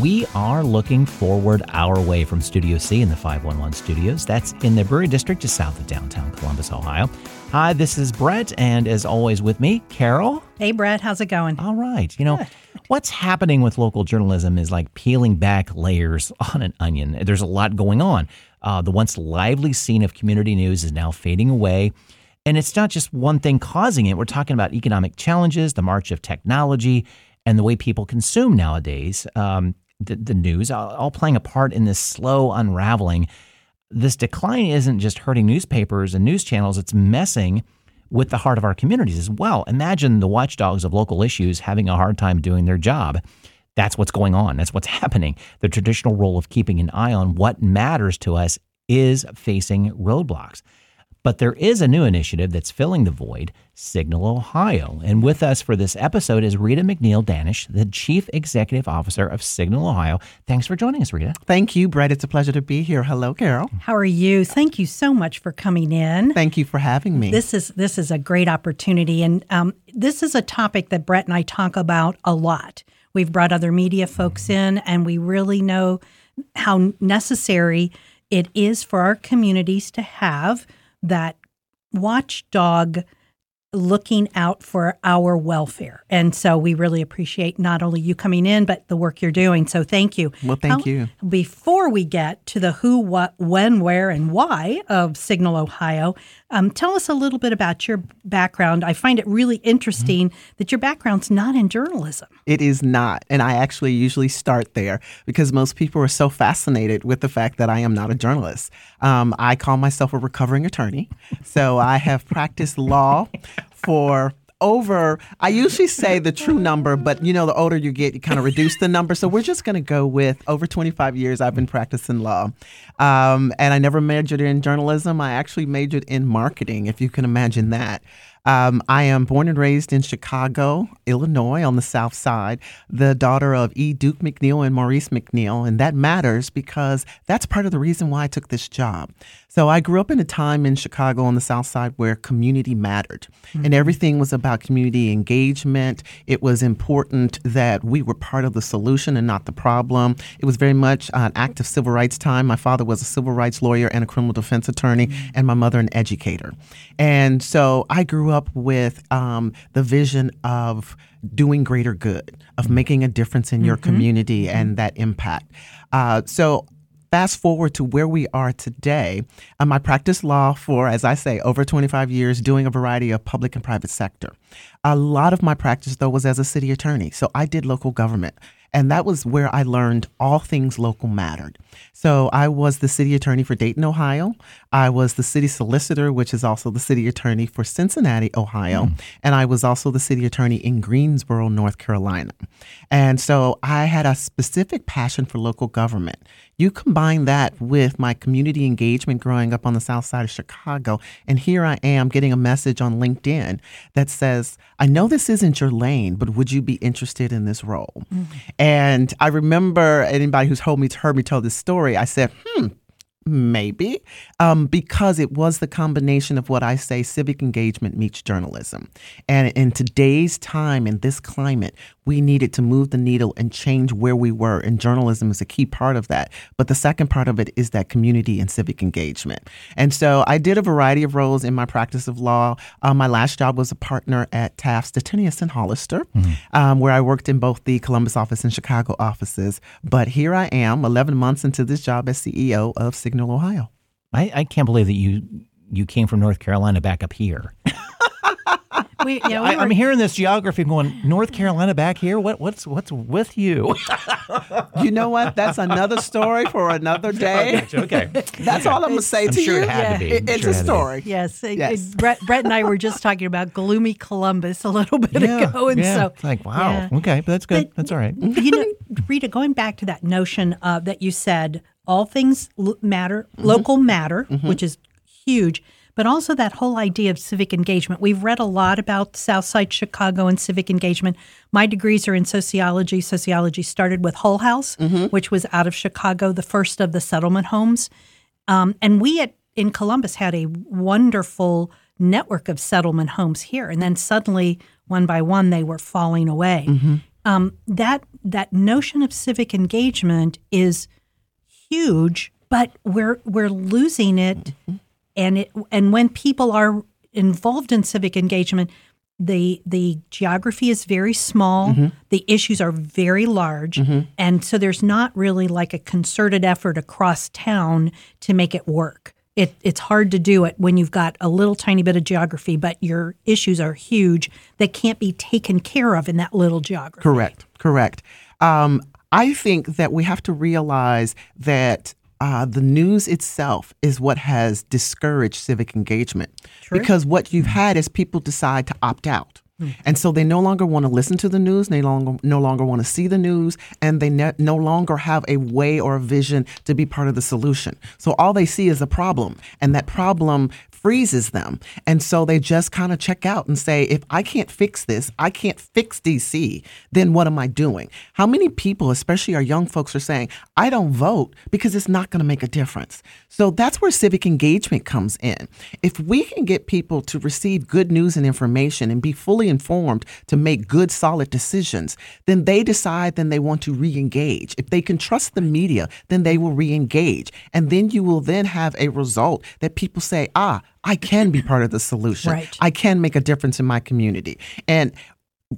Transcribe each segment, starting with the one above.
We are looking forward our way from Studio C in the 511 studios. That's in the Brewery District just south of downtown Columbus, Ohio. Hi, this is Brett, and as always with me, Carol. Hey, Brett, how's it going? All right. You know, what's happening with local journalism is like peeling back layers on an onion. There's a lot going on. Uh, the once lively scene of community news is now fading away. And it's not just one thing causing it. We're talking about economic challenges, the march of technology, and the way people consume nowadays. Um, the, the news, all, all playing a part in this slow unraveling. This decline isn't just hurting newspapers and news channels, it's messing with the heart of our communities as well. Imagine the watchdogs of local issues having a hard time doing their job. That's what's going on. That's what's happening. The traditional role of keeping an eye on what matters to us is facing roadblocks. But there is a new initiative that's filling the void, Signal Ohio. And with us for this episode is Rita McNeil Danish, the Chief Executive Officer of Signal Ohio. Thanks for joining us, Rita. Thank you, Brett. It's a pleasure to be here. Hello, Carol. How are you? Thank you so much for coming in. Thank you for having me. This is this is a great opportunity, and um, this is a topic that Brett and I talk about a lot. We've brought other media folks in, and we really know how necessary it is for our communities to have that watchdog looking out for our welfare. And so we really appreciate not only you coming in, but the work you're doing. So thank you. Well, thank you. Before we get to the who, what, when, where, and why of Signal Ohio, um, tell us a little bit about your background. I find it really interesting mm-hmm. that your background's not in journalism. It is not. And I actually usually start there because most people are so fascinated with the fact that I am not a journalist. Um, I call myself a recovering attorney. So I have practiced law for over i usually say the true number but you know the older you get you kind of reduce the number. So we're just going to go with over 25 years i've been practicing law. Um, and i never majored in journalism. I actually majored in marketing if you can imagine that um, I am born and raised in Chicago, Illinois, on the South Side, the daughter of E. Duke McNeil and Maurice McNeil. And that matters because that's part of the reason why I took this job. So I grew up in a time in Chicago on the South Side where community mattered mm-hmm. and everything was about community engagement. It was important that we were part of the solution and not the problem. It was very much an active civil rights time. My father was a civil rights lawyer and a criminal defense attorney, mm-hmm. and my mother an educator. And so I grew up with um, the vision of doing greater good, of mm-hmm. making a difference in your mm-hmm. community and mm-hmm. that impact. Uh, so fast forward to where we are today, um, I practiced law for, as I say, over 25 years, doing a variety of public and private sector. A lot of my practice, though, was as a city attorney. So I did local government. And that was where I learned all things local mattered. So I was the city attorney for Dayton, Ohio. I was the city solicitor, which is also the city attorney for Cincinnati, Ohio. Mm. And I was also the city attorney in Greensboro, North Carolina. And so I had a specific passion for local government. You combine that with my community engagement growing up on the south side of Chicago, and here I am getting a message on LinkedIn that says, I know this isn't your lane, but would you be interested in this role? Mm-hmm. And I remember anybody who's heard me, heard me tell this story, I said, hmm, Maybe, um, because it was the combination of what I say civic engagement meets journalism. And in today's time, in this climate, we needed to move the needle and change where we were. And journalism is a key part of that. But the second part of it is that community and civic engagement. And so I did a variety of roles in my practice of law. Um, my last job was a partner at Taft, Stettinius, and Hollister, mm-hmm. um, where I worked in both the Columbus office and Chicago offices. But here I am, 11 months into this job as CEO of Signal, Ohio. I, I can't believe that you you came from North Carolina back up here. We, yeah, we I, am hearing this geography going North Carolina back here. What what's what's with you? you know what? That's another story for another day. okay, that's all I'm gonna say I'm to sure you. It had yeah. to be. It, it's sure a story. Yes, yes. It, Brett, Brett and I were just talking about gloomy Columbus a little bit yeah, ago, and yeah. so it's like wow, okay, but that's good. But, that's all right. You know, Rita, going back to that notion uh, that you said, all things matter, mm-hmm. local matter, mm-hmm. which is huge but also that whole idea of civic engagement. We've read a lot about Southside Chicago and civic engagement. My degrees are in sociology. Sociology started with Hull House, mm-hmm. which was out of Chicago, the first of the settlement homes. Um, and we at, in Columbus had a wonderful network of settlement homes here. And then suddenly, one by one, they were falling away. Mm-hmm. um, that that notion of civic engagement is huge, but we're we're losing it, and it and when people are involved in civic engagement, the the geography is very small, the issues are very large, and so there's not really like a concerted effort across town to make it work. It, it's hard to do it when you've got a little tiny bit of geography, but your issues are huge that can't be taken care of in that little geography. Correct, correct. Um, I think that we have to realize that uh, the news itself is what has discouraged civic engagement. Because what you've had is people decide to opt out. And so they no longer want to listen to the news. They longer, no longer want to see the news, and they ne- no longer have a way or a vision to be part of the solution. So all they see is a problem, and that problem freezes them. And so they just kind of check out and say, if I can't fix this, I can't fix DC, then what am I doing? How many people, especially our young folks, are saying, I don't vote because it's not going to make a difference? So that's where civic engagement comes in. If we can get people to receive good news and information and be fully informed to make good, solid decisions, then they decide then they want to re-engage. If they can trust the media, then they will re-engage. And then you will then have a result that people say, ah, I can be part of the solution. Right. I can make a difference in my community. And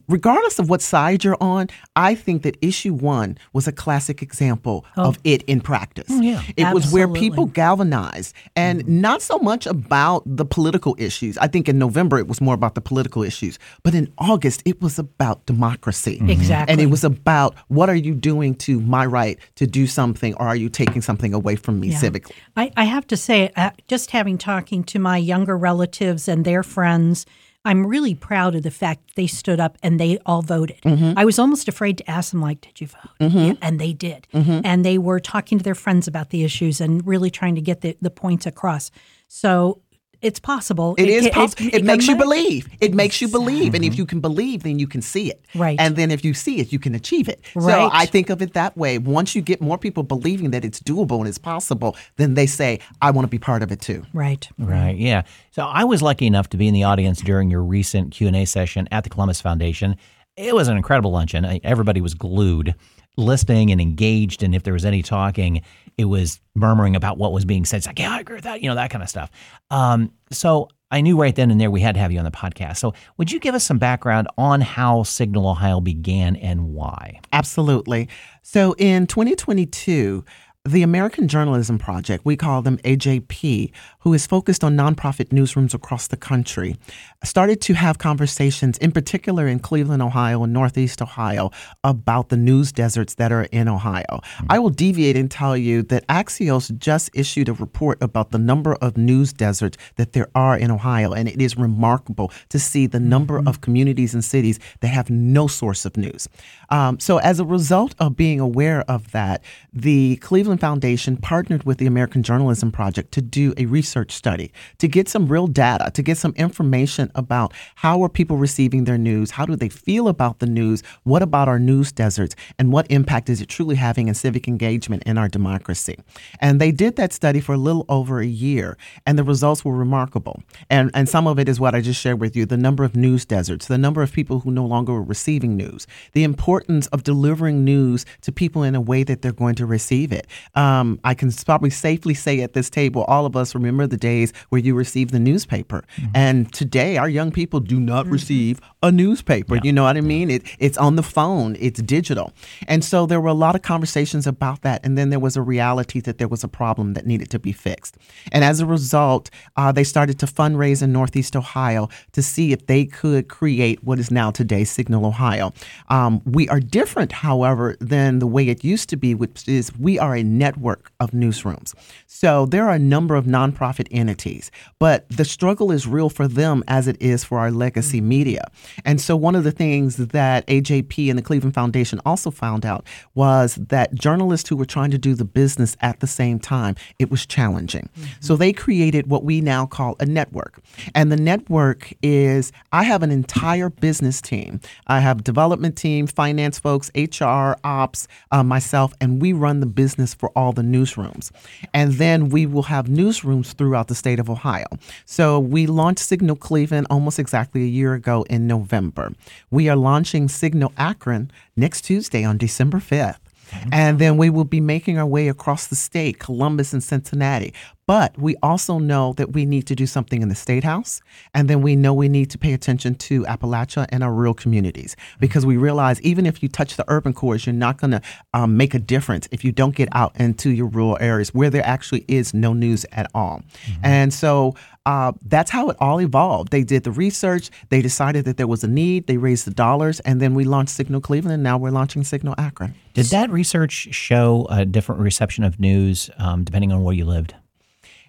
regardless of what side you're on, I think that issue one was a classic example of it in practice. yeah. It was where people galvanized and not so much about the political issues. I think in November it was more about the political issues, but in August it was about democracy. Exactly. And it was about what are you doing to my right to do something or are you taking something away from me Yeah. civically? I, I have to say, uh, just having talking to my younger relatives and their friends, I'm really proud of the fact they stood up and they all voted. Mm-hmm. I was almost afraid to ask them, like, "Did you vote?" Mm-hmm. Yeah, and they did, mm-hmm. and they were talking to their friends about the issues and really trying to get the, the points across. So it's possible. It is possible. It, makes you ma- believe. It makes you believe. And if mm-hmm. you can believe, then you can see it. Right. And then if you see it, you can achieve it. Right. So I think of it that way. Once you get more people believing that it's doable and it's possible, then they say, I want to be part of it too. Right. Right. Yeah. So I was lucky enough to be in the audience during your recent Q and A session at the Columbus Foundation. It was an incredible luncheon. Everybody was glued, listening and engaged. And if there was any talking, it was murmuring about what was being said. It's like, yeah, I agree with that. You know, that kind of stuff. Um, so I knew right then and there we had to have you on the podcast. So would you give us some background on how Signal Ohio began and why? Absolutely. So in 2022, the American Journalism Project, we call them AJP, who is focused on nonprofit newsrooms across the country, started to have conversations, in particular in Cleveland, Ohio, and Northeast Ohio, about the news deserts that are in Ohio. I will deviate and tell you that Axios just issued a report about the number of news deserts that there are in Ohio, and it is remarkable to see the number of communities and cities that have no source of news. Um, so, as a result of being aware of that, the Cleveland Foundation partnered with the American Journalism Project to do a research study to get some real data, to get some information about how are people receiving their news, how do they feel about the news, what about our news deserts, and what impact is it truly having in civic engagement in our democracy. And they did that study for a little over a year, and the results were remarkable. And and some of it is what I just shared with you: the number of news deserts, the number of people who no longer are receiving news, the importance of delivering news to people in a way that they're going to receive it. Um, I can probably safely say at this table, all of us remember the days where you received the newspaper, and today our young people do not receive a newspaper. You know what I mean? It it's on the phone, it's digital, and so there were a lot of conversations about that, and then there was a reality that there was a problem that needed to be fixed, and as a result, uh, they started to fundraise in Northeast Ohio to see if they could create what is now today Signal Ohio. Um, we are different, however, than the way it used to be, which is we are a network of newsrooms. So there are a number of nonprofit entities, but the struggle is real for them as it is for our legacy media. And so one of the things that AJP and the Cleveland Foundation also found out was that journalists who were trying to do the business at the same time, it was challenging. So they created what we now call a network. And the network is I have an entire business team. I have development team, finance folks, HR, ops, uh, myself, and we run the business for all the newsrooms. And then we will have newsrooms throughout the state of Ohio. So we launched Signal Cleveland almost exactly a year ago in November. We are launching Signal Akron next Tuesday on December 5th. Mm-hmm. And then we will be making our way across the state, Columbus and Cincinnati. But we also know that we need to do something in the state house. And then we know we need to pay attention to Appalachia and our rural communities mm-hmm. because we realize even if you touch the urban cores, you're not going to um, make a difference if you don't get out into your rural areas where there actually is no news at all. Mm-hmm. And so uh, that's how it all evolved. They did the research, they decided that there was a need, they raised the dollars, and then we launched Signal Cleveland, and now we're launching Signal Akron. Did that research show a different reception of news um, depending on where you lived?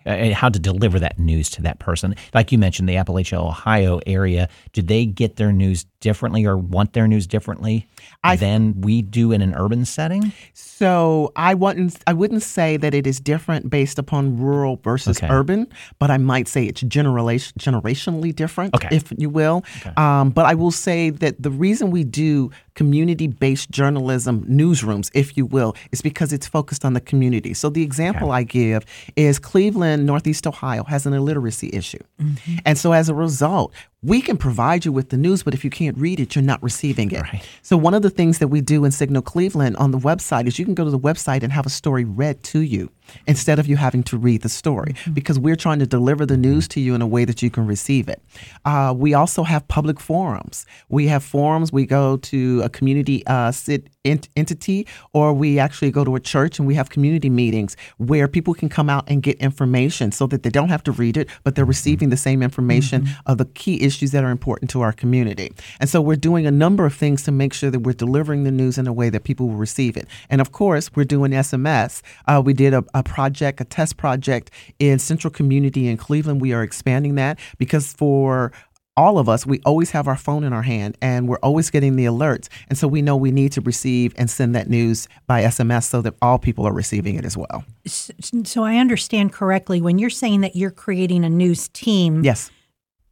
Uh, how to deliver that news to that person. Like you mentioned, the Appalachia, Ohio area, do they get their news differently or want their news differently I- than we do in an urban setting? So I wouldn't I wouldn't say that it is different based upon rural versus Okay. urban, but I might say it's generation generationally different, Okay. if you will. Um, but I will say that the reason we do community based journalism newsrooms, if you will, is because it's focused on the community. So the example I give is Cleveland, Northeast Ohio, has an illiteracy issue, mm-hmm. and so as a result. We can provide you with the news, but if you can't read it, you're not receiving it. Right. So one of the things that we do in Signal Cleveland on the website is you can go to the website and have a story read to you instead of you having to read the story because we're trying to deliver the news to you in a way that you can receive it. Uh, we also have public forums. We have forums. We go to a community uh, sit ent- entity or we actually go to a church and we have community meetings where people can come out and get information so that they don't have to read it, but they're receiving the same information of the key issues that are important to our community. And so we're doing a number of things to make sure that we're delivering the news in a way that people will receive it. And of course, we're doing SMS. Uh, we did a, a project, a test project in Central Community in Cleveland. We are expanding that because for all of us, we always have our phone in our hand and we're always getting the alerts. And so we know we need to receive and send that news by SMS so that all people are receiving it as well. So I understand correctly when you're saying that you're creating a news team. Yes.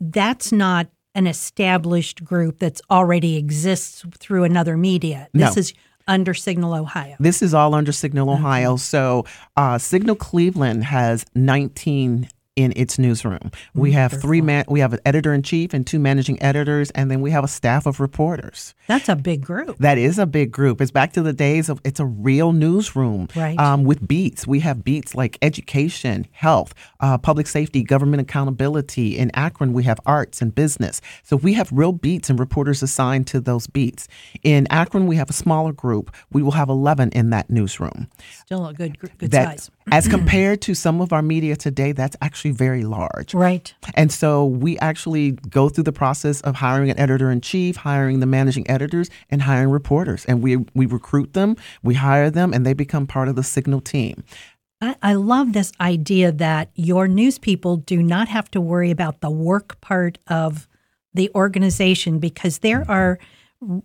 That's not an established group that's already exists through another media. This No. is under Signal Ohio. This is all under Signal Ohio. So uh, Signal Cleveland has 19 in its newsroom. We have three man. We have an editor in chief and two managing editors, and then we have a staff of reporters. That's a big group. That is a big group. It's back to the days of it's a real newsroom Right. um, with beats. We have beats like education, health, uh, public safety, government accountability. In Akron, we have arts and business. So we have real beats and reporters assigned to those beats. In Akron, we have a smaller group. We will have 11 in that newsroom. Still a good good That, size. As mm-hmm. compared to some of our media today, that's actually very large. Right. And so we actually go through the process of hiring an editor in chief, hiring the managing editors, and hiring reporters. And we we recruit them, we hire them, and they become part of the Signal team. I, I love this idea that your news people do not have to worry about the work part of the organization because there mm-hmm. are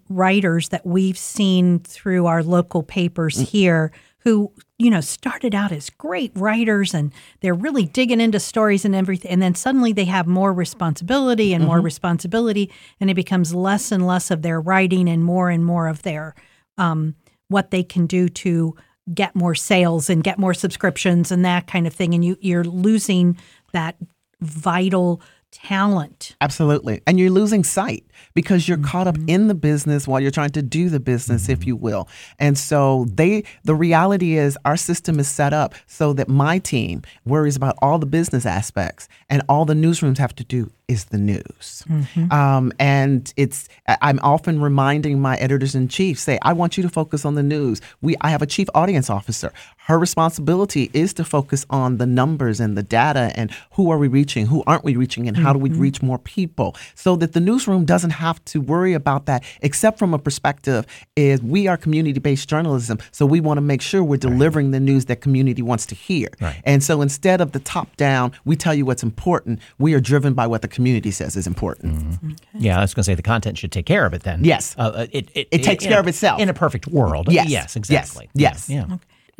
writers that we've seen through our local papers mm. here who you know started out as great writers and they're really digging into stories and everything and then suddenly they have more responsibility and more responsibility and it becomes less and less of their writing and more and more of their um, what they can do to get more sales and get more subscriptions and that kind of thing. And you you're losing that vital talent Absolutely. And you're losing sight because you're caught up in the business while you're trying to do the business, if you will. And so they the reality is our system is set up so that my team worries about all the business aspects and all the newsrooms have to do is the news. Um, and it's I'm often reminding my editors in chief, say, I want you to focus on the news. We I have a chief audience officer. Her responsibility is to focus on the numbers and the data and who are we reaching, who aren't we reaching, and how do we reach more people so that the newsroom doesn't have to worry about that, except from a perspective is we are community based journalism. So we want to make sure we're delivering the news that community wants to hear. Right. And so instead of the top down, we tell you what's important, we are driven by what the community says is important. Yeah, I was going to say the content should take care of it then. Yes. Uh, uh, it, it, It takes in care a- of itself. In a perfect world. Yes. Yes, exactly. Yes. Yeah. yeah.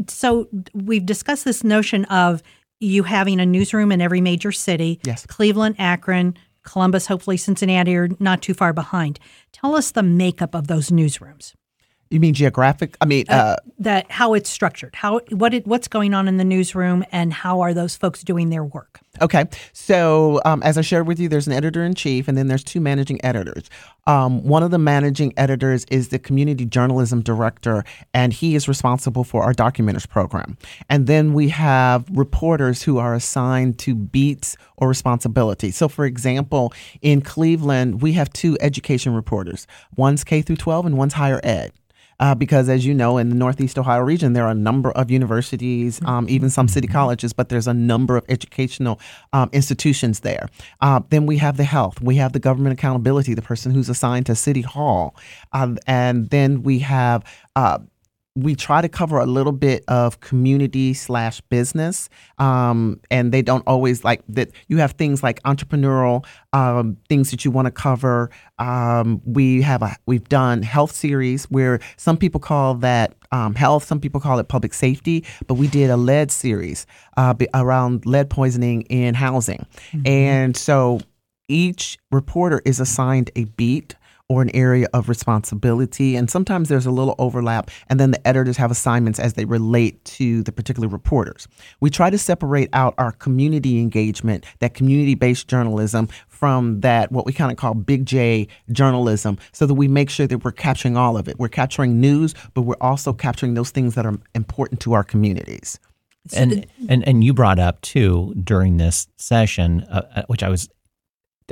So we've discussed this notion of you having a newsroom in every major city. Yes. Cleveland, Akron, Columbus, hopefully Cincinnati are not too far behind. Tell us the makeup of those newsrooms. You mean geographic? I mean, uh, that how it's structured, how what it, what's going on in the newsroom, and how are those folks doing their work? Okay. So, um, as I shared with you, there's an editor in chief, and then there's two managing editors. Um, one of the managing editors is the community journalism director, and he is responsible for our documenters program. And then we have reporters who are assigned to beats or responsibility. So, for example, in Cleveland, we have two education reporters one's K through 12 and one's higher ed uh, because as you know, in the Northeast Ohio region, there are a number of universities, um, even some city colleges, but there's a number of educational um, institutions there. Uh, then we have the health, we have the government accountability, the person who's assigned to City Hall, um, and then we have uh, we try to cover a little bit of community slash business um, and they don't always like that. You have things like entrepreneurial um, things that you want to cover. Um, we have a we've done health series where some people call that um, health some people call it public safety but we did a lead series uh, around lead poisoning in housing. Mm-hmm. and so each reporter is assigned a beat or an area of responsibility. And sometimes there's a little overlap, and then the editors have assignments as they relate to the particular reporters. We try to separate out our community engagement, that community based journalism, from that, what we kind of call big J journalism, so that we make sure that we're capturing all of it. We're capturing news, but we're also capturing those things that are important to our communities. And, and and you brought up too during this session, uh, uh which I was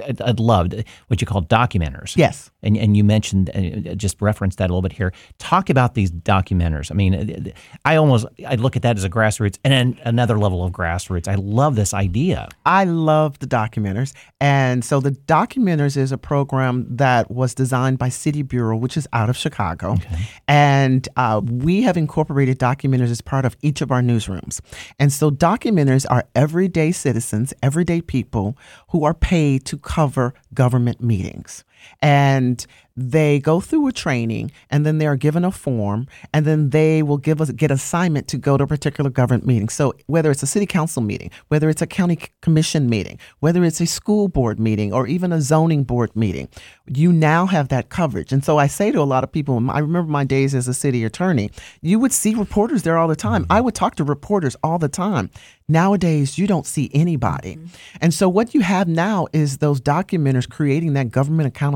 I'd loved what you call documenters. Yes. And, and you mentioned, uh, just referenced that a little bit here. Talk about these documenters. I mean, uh, I almost, I look at that as a grassroots and then another level of grassroots. I love this idea. I love the documenters. And so the documenters is a program that was designed by City Bureau, which is out of Chicago. Okay. And uh, we have incorporated documenters as part of each of our newsrooms. And so documenters are everyday citizens, everyday people who are paid to cover government meetings. And they go through a training and then they are given a form and then they will give us get assignment to go to a particular government meeting. So whether it's a city council meeting whether it's a county commission meeting whether it's a school board meeting or even a zoning board meeting you now have that coverage. And so i say to a lot of people i remember my days as a city attorney you would see reporters there all the time. I would talk to reporters all the time. Nowadays, you don't see anybody. Mm-hmm. And so, what you have now is those documenters creating that government accountability,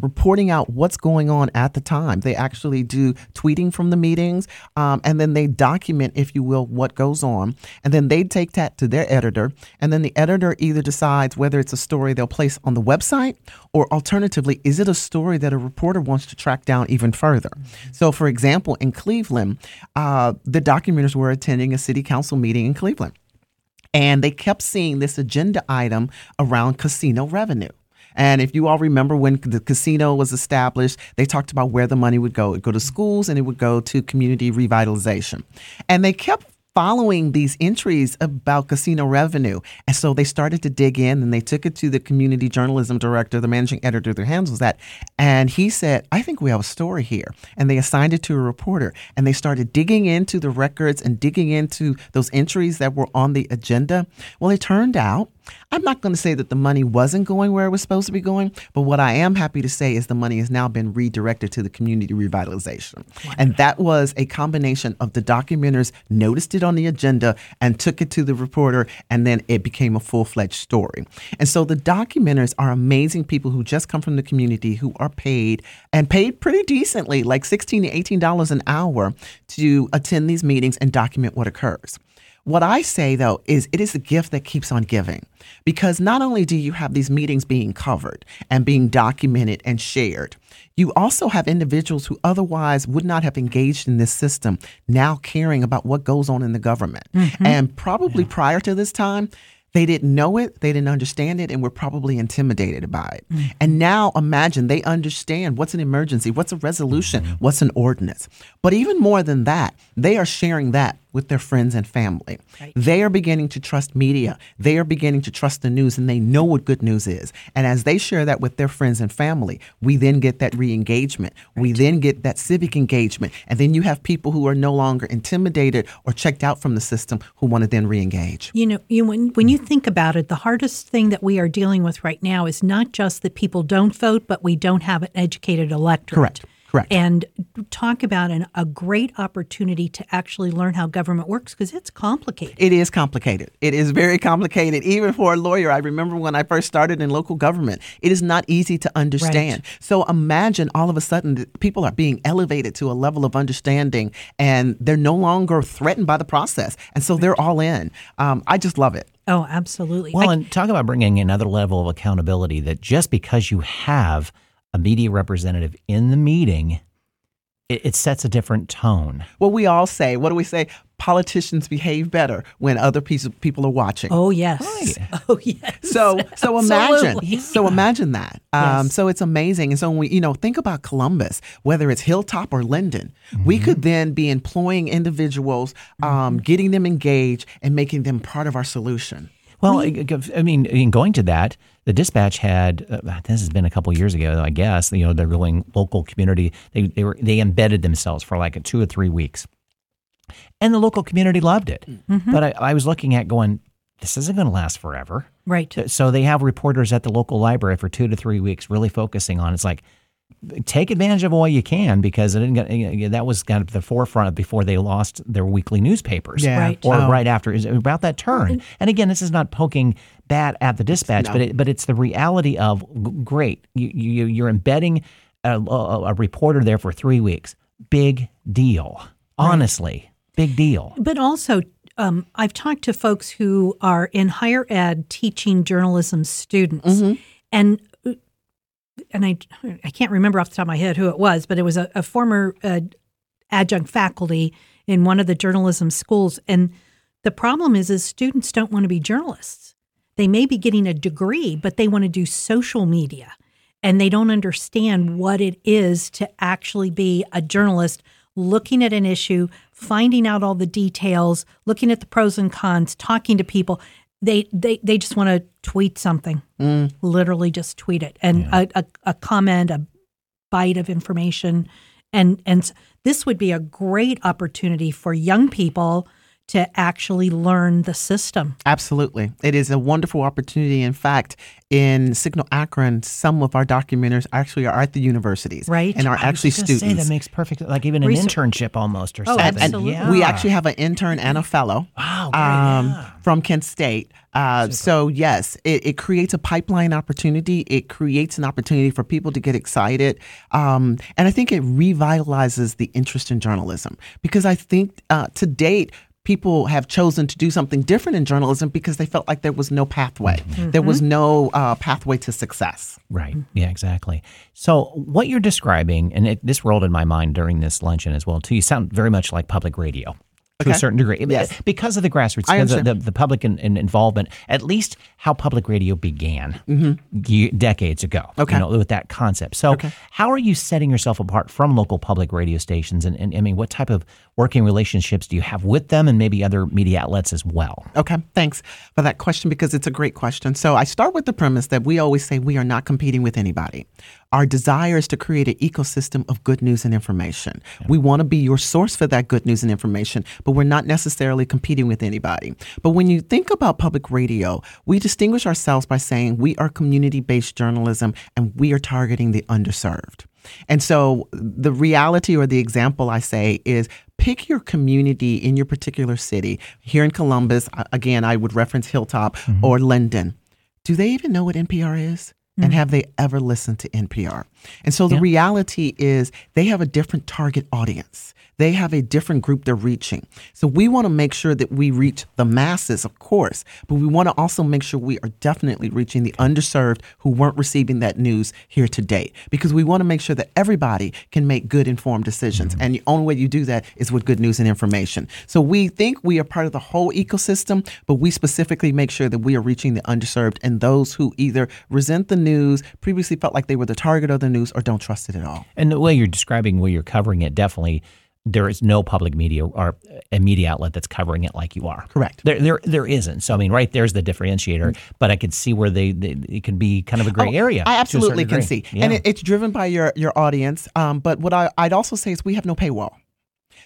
reporting out what's going on at the time. They actually do tweeting from the meetings, um, and then they document, if you will, what goes on. And then they take that to their editor, and then the editor either decides whether it's a story they'll place on the website, or alternatively, is it a story that a reporter wants to track down even further? Mm-hmm. So, for example, in Cleveland, uh, the documenters were attending a city council meeting in Cleveland. And they kept seeing this agenda item around casino revenue. And if you all remember when the casino was established, they talked about where the money would go. It would go to schools and it would go to community revitalization. And they kept following these entries about casino revenue. And so they started to dig in and they took it to the community journalism director, the managing editor that handles that. And he said, I think we have a story here. And they assigned it to a reporter and they started digging into the records and digging into those entries that were on the agenda. Well, it turned out I'm not going to say that the money wasn't going where it was supposed to be going, but what I am happy to say is the money has now been redirected to the community revitalization. And that was a combination of the documenters noticed it on the agenda and took it to the reporter, and then it became a full fledged story. And so the documenters are amazing people who just come from the community who are paid and paid pretty decently, like 16 to $18 an hour, to attend these meetings and document what occurs. What I say though is it is a gift that keeps on giving because not only do you have these meetings being covered and being documented and shared, you also have individuals who otherwise would not have engaged in this system now caring about what goes on in the government. Mm-hmm. And probably yeah. prior to this time, they didn't know it, they didn't understand it, and were probably intimidated by it. Mm-hmm. And now imagine they understand what's an emergency, what's a resolution, mm-hmm. what's an ordinance. But even more than that, they are sharing that with their friends and family. Right. They are beginning to trust media. They are beginning to trust the news and they know what good news is. And as they share that with their friends and family, we then get that re engagement. Right. We then get that civic engagement. And then you have people who are no longer intimidated or checked out from the system who want to then re engage. You know, you, when, when you think about it, the hardest thing that we are dealing with right now is not just that people don't vote, but we don't have an educated electorate. Correct. Correct. And talk about an, a great opportunity to actually learn how government works because it's complicated. It is complicated. It is very complicated, even for a lawyer. I remember when I first started in local government, it is not easy to understand. So imagine all of a sudden that people are being elevated to a level of understanding and they're no longer threatened by the process. And so they're all in. Um, I just love it. Oh, absolutely. Well, I- and talk about bringing another level of accountability that just because you have a media representative in the meeting, it, it sets a different tone. Well, we all say, what do we say? Politicians behave better when other piece of people are watching. oh, yes. Right. Oh, yes. So so imagine Absolutely. so imagine that. Um, Yes. So it's amazing. And so when we you know think about Columbus, whether it's Hilltop or Linden, we could then be employing individuals, um, getting them engaged, and making them part of our solution. Well, I I mean, in going to that, the dispatch had uh, this has been a couple years ago, I guess. You know, they're going local community. They they were they embedded themselves for like a two or three weeks, and the local community loved it. But I, I was looking at going, this isn't going to last forever. Right. So they have reporters at the local library for two to three weeks, really focusing on. It's like take advantage of all you can because it didn't get, you know, that was kind of the forefront before they lost their weekly newspapers, Yeah. Right. Or Oh. right after is about that turn. And again, this is not poking bat at the dispatch, No. but it, but it's the reality of great. You, you you're embedding a, a, a reporter there for three weeks. Big deal. Honestly, big deal. But also, um, I've talked to folks who are in higher ed teaching journalism students, and and I I can't remember off the top of my head who it was, but it was a, a former uh, adjunct faculty in one of the journalism schools, and the problem is, is students don't want to be journalists. They may be getting a degree, but they want to do social media, and they don't understand what it is to actually be a journalist looking at an issue, finding out all the details, looking at the pros and cons, talking to people. They they they just want to tweet something, mm. literally just tweet it, and a, a, a comment, a bite of information, and and this would be a great opportunity for young people to actually learn the system. Absolutely. It is a wonderful opportunity. In fact, in Signal Akron, some of our documenters actually are at the universities. Right. And are I actually just gonna Say, students. that makes perfect, like even an Research- internship almost or Oh, something. absolutely. Yeah. We actually have an intern and a fellow Wow, great, um, yeah. from Kent State. Uh, so, yes, it, it creates a pipeline opportunity. It creates an opportunity for people to get excited. Um, and I think it revitalizes the interest in journalism because I think uh, to date, people have chosen to do something different in journalism because they felt like there was no pathway. Mm-hmm. There was no uh, pathway to success. Right. Yeah, exactly. So what you're describing, and it, this rolled in my mind during this luncheon as well, too, you sound very much like public radio. To a certain degree, Yes. because of the grassroots, because of the, the public in, in involvement, at least how public radio began ye- decades ago, Mm-hmm. Okay. you know, with that concept. So, how are you setting yourself apart from local public radio stations? And, and I mean, what type of working relationships do you have with them, and maybe other media outlets as well? Okay, thanks for that question because it's a great question. So I start with the premise that we always say we are not competing with anybody. Our desire is to create an ecosystem of good news and information. We want to be your source for that good news and information, but we're not necessarily competing with anybody. But when you think about public radio, we distinguish ourselves by saying we are community based journalism and we are targeting the underserved. And so the reality or the example I say is pick your community in your particular city. Here in Columbus, again, I would reference Hilltop mm-hmm. or Linden. Do they even know what NPR is? And mm. have they ever listened to NPR? And so the Yeah. reality is they have a different target audience. They have a different group they're reaching. So we want to make sure that we reach the masses, of course, but we want to also make sure we are definitely reaching the underserved who weren't receiving that news here to date. Because we want to make sure that everybody can make good informed decisions. Mm-hmm. And the only way you do that is with good news and information. So we think we are part of the whole ecosystem, but we specifically make sure that we are reaching the underserved and those who either resent the news, previously felt like they were the target of the news, or don't trust it at all. And the way you're describing, where you're covering it, definitely there is no public media or a media outlet that's covering it like you are. Correct. There, there, there isn't. So I mean, right there's the differentiator. But I could see where they, they it can be kind of a gray area. Oh, I absolutely can see, degree. and it, it's driven by your your audience. Um, but what I, I'd also say is we have no paywall.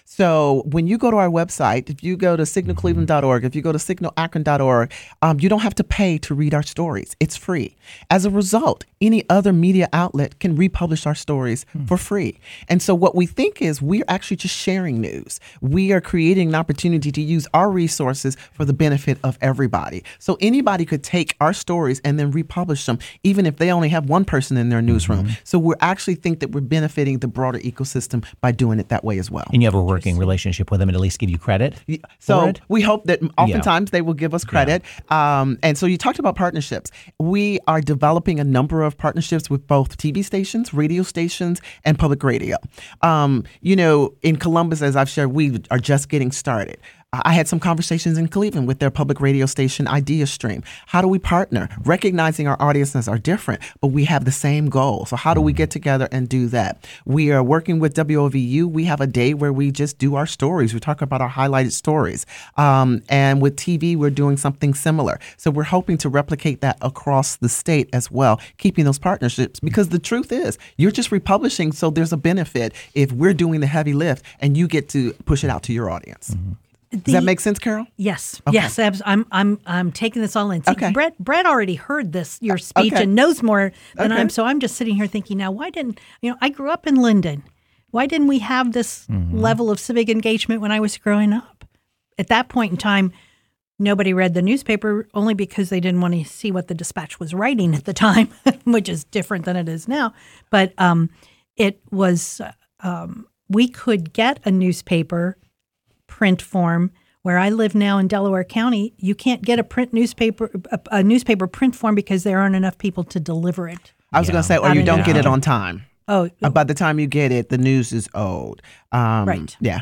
So when you go to our website, if you go to signalcleveland.org, if you go to signalakron.org, um, you don't have to pay to read our stories. It's free. As a result, any other media outlet can republish our stories for free. And so what we think is we're actually just sharing news. We are creating an opportunity to use our resources for the benefit of everybody. So anybody could take our stories and then republish them, even if they only have one person in their newsroom. So we actually think that we're benefiting the broader ecosystem by doing it that way as well. And you have a working relationship with them and at least give you credit. So we hope that oftentimes they will give us credit. Um, and so you talked about partnerships. We are developing a number of partnerships with both TV stations, radio stations, and public radio. Um, you know, in Columbus, as I've shared, we are just getting started. I had some conversations in Cleveland with their public radio station Ideastream. How do we partner? Recognizing our audiences are different, but we have the same goal. So how do we get together and do that? We are working with WOVU. We have a day where we just do our stories. We talk about our highlighted stories. Um, and with TV, we're doing something similar. So we're hoping to replicate that across the state as well, keeping those partnerships. Because the truth is, you're just republishing, so there's a benefit if we're doing the heavy lift and you get to push it out to your audience. Does that make sense, Carol? Yes, yes. abs- I'm I'm I'm taking this all in. See, Okay. Brett Brett already heard this your speech okay. and knows more than Okay. I'm. So I'm just sitting here thinking now, why didn't you know? I grew up in Linden. Why didn't we have this level of civic engagement when I was growing up? At that point in time, nobody read the newspaper only because they didn't want to see what the dispatch was writing at the time, which is different than it is now. But um, it was um, we could get a newspaper print form. Where I live now in Delaware County, you can't get a print newspaper a, a newspaper print form because there aren't enough people to deliver it. I was going to say, or Out you in don't the get it on time. Oh, Uh, by the time you get it, the news is old. Um, Right. Yeah.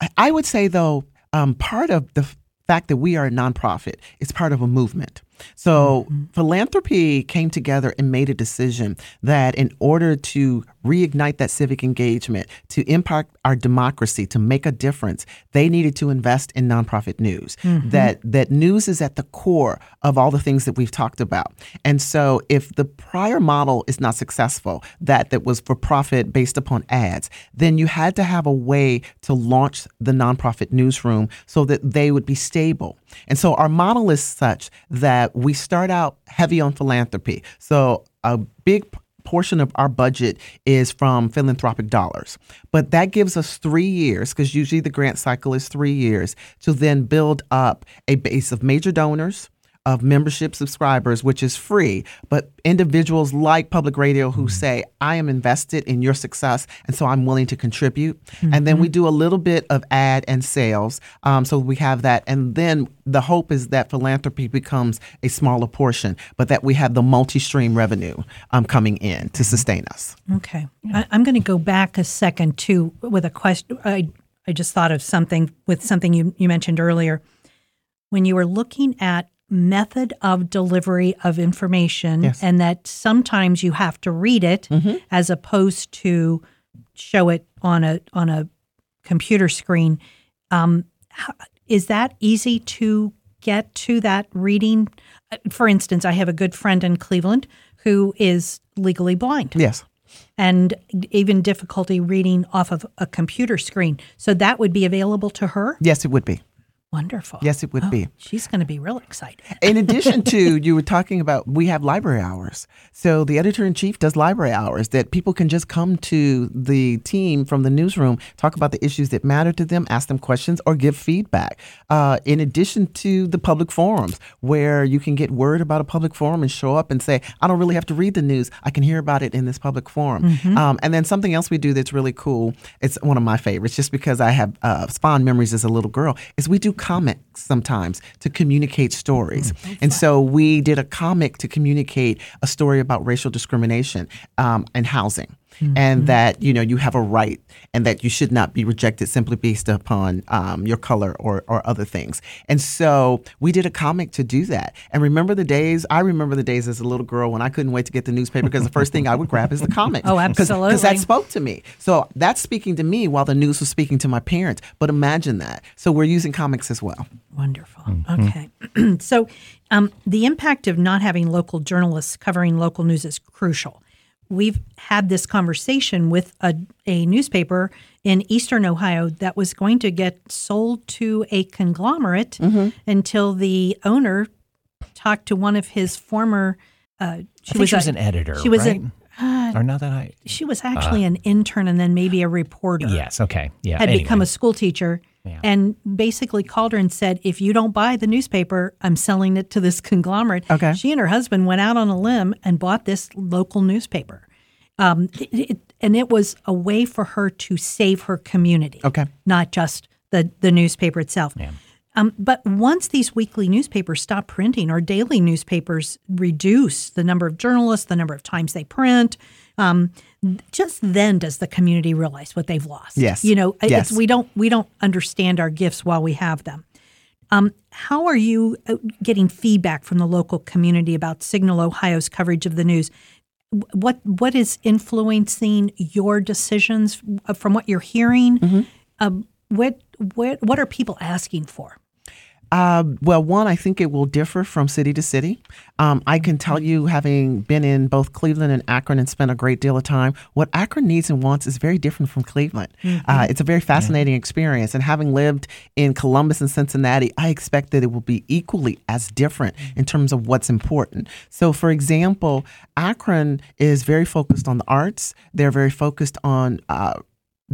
I- I would say, though, um, part of the f- fact that we are a nonprofit is part of a movement. So mm-hmm. philanthropy came together and made a decision that in order to reignite that civic engagement, to impact our democracy, to make a difference, they needed to invest in nonprofit news. Mm-hmm. That that news is at the core of all the things that we've talked about. And so if the prior model is not successful, that that was for profit based upon ads, then you had to have a way to launch the nonprofit newsroom so that they would be stable. And so our model is such that we start out heavy on philanthropy. So a big portion of our budget is from philanthropic dollars. But that gives us three years, because usually the grant cycle is three years, to then build up a base of major donors, of membership subscribers, which is free, but individuals like public radio who say, I am invested in your success, and so I'm willing to contribute. And then we do a little bit of ad and sales. Um, so we have that. And then the hope is that philanthropy becomes a smaller portion, but that we have the multi stream revenue um, coming in to sustain us. Okay. I, I'm going to go back a second too with a question. I, I just thought of something with something you, you mentioned earlier. When you were looking at method of delivery of information Yes. and that sometimes you have to read it as opposed to show it on a on a computer screen um, is that easy to get to that reading Uh, for instance i have a good friend in cleveland who is legally blind Yes. and even difficulty reading off of a computer screen. So that would be available to her? Yes, it would be. Wonderful. Yes, it would Oh, be. She's going to be real excited. In addition to, you were talking about, we have library hours. So the editor in chief does library hours that people can just come to the team from the newsroom, talk about the issues that matter to them, ask them questions, or give feedback. Uh, in addition to the public forums, where you can get word about a public forum and show up and say, I don't really have to read the news. I can hear about it in this public forum. Um, and then something else we do that's really cool, it's one of my favorites, just because I have uh, fond memories as a little girl, is we do comics sometimes to communicate stories. and so we did a comic to communicate a story about racial discrimination um, in housing. And that you know you have a right, and that you should not be rejected simply based upon um, your color or, or other things. And so we did a comic to do that. And remember the days? I remember the days as a little girl when I couldn't wait to get the newspaper because the first thing I would grab is the comic. Oh, absolutely. Because that spoke to me. So that's speaking to me while the news was speaking to my parents. But imagine that. So we're using comics as well. Wonderful. Okay. so um, the impact of not having local journalists covering local news is crucial. We've had this conversation with a, a newspaper in Eastern Ohio that was going to get sold to a conglomerate mm-hmm. until the owner talked to one of his former. Uh, she I think she was a- an editor. She was right? a, or not that I. she was actually uh, an intern and then maybe a reporter. Yes. Okay. Yeah. Had anyway. become a school teacher Yeah. and basically called her and said, "If you don't buy the newspaper, I'm selling it to this conglomerate." Okay. She and her husband went out on a limb and bought this local newspaper. Um, it, it- and it was a way for her to save her community. Okay. Not just the the newspaper itself. Um, but once these weekly newspapers stop printing or daily newspapers reduce the number of journalists, the number of times they print, um, just then does the community realize what they've lost. Yes. you know, it's, Yes. we don't we don't understand our gifts while we have them. Um, how are you uh, getting feedback from the local community about Signal Ohio's coverage of the news? What what is influencing your decisions uh, from what you're hearing? Mm-hmm. Um, what what what are people asking for? Uh, well, one, I think it will differ from city to city. Um, I can tell you, having been in both Cleveland and Akron and spent a great deal of time, what Akron needs and wants is very different from Cleveland. Uh, it's a very fascinating experience. And having lived in Columbus and Cincinnati, I expect that it will be equally as different in terms of what's important. So, for example, Akron is very focused on the arts, they're very focused on uh,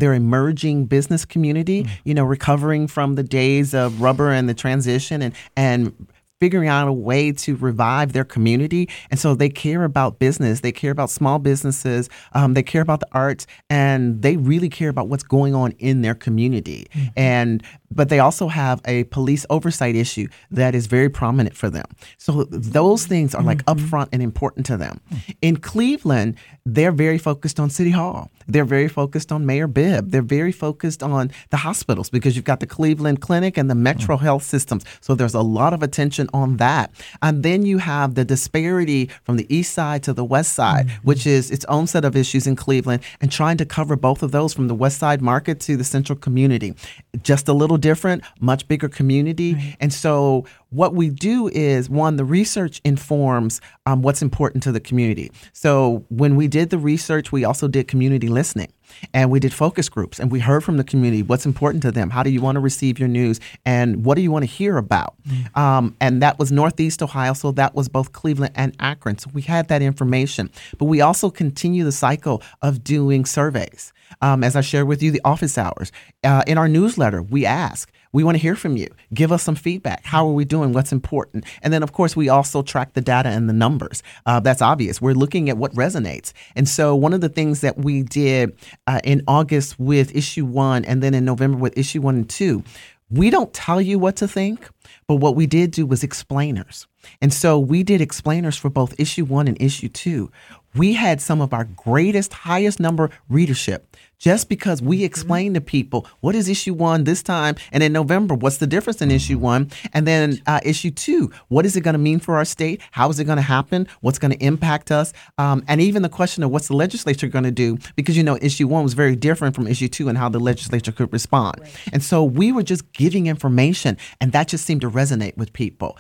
their emerging business community, you know, recovering from the days of rubber and the transition and and figuring out a way to revive their community. And so they care about business, they care about small businesses, um, they care about the arts, and they really care about what's going on in their community. And but they also have a police oversight issue that is very prominent for them. So those things are like mm-hmm. upfront and important to them. In Cleveland, they're very focused on City Hall. They're very focused on Mayor Bibb. They're very focused on the hospitals because you've got the Cleveland Clinic and the Metro mm. Health Systems. So there's a lot of attention on that. And then you have the disparity from the east side to the west side, mm-hmm. which is its own set of issues in Cleveland, and trying to cover both of those from the west side market to the central community. Just a little different, much bigger community. And so what we do is one, the research informs um, what's important to the community. So when we did the research, we also did community listening and we did focus groups and we heard from the community what's important to them. How do you want to receive your news and what do you want to hear about? Um, and that was Northeast Ohio, so that was both Cleveland and Akron. So we had that information, but we also continue the cycle of doing surveys. Um, as I shared with you, the office hours. Uh, in our newsletter, we ask, we want to hear from you. Give us some feedback. How are we doing? What's important? And then, of course, we also track the data and the numbers. Uh, that's obvious. We're looking at what resonates. And so, one of the things that we did uh, in August with issue one and then in November with issue one and two, we don't tell you what to think, but what we did do was explainers. And so we did explainers for both issue one and issue two. We had some of our greatest, highest number readership just because we explained to people what is issue one this time, and in November, what's the difference in issue one, and then uh, issue two, what is it going to mean for our state? How is it going to happen? What's going to impact us? Um, and even the question of what's the legislature going to do, because you know, issue one was very different from issue two and how the legislature could respond. And so we were just giving information, and that just seemed to resonate with people.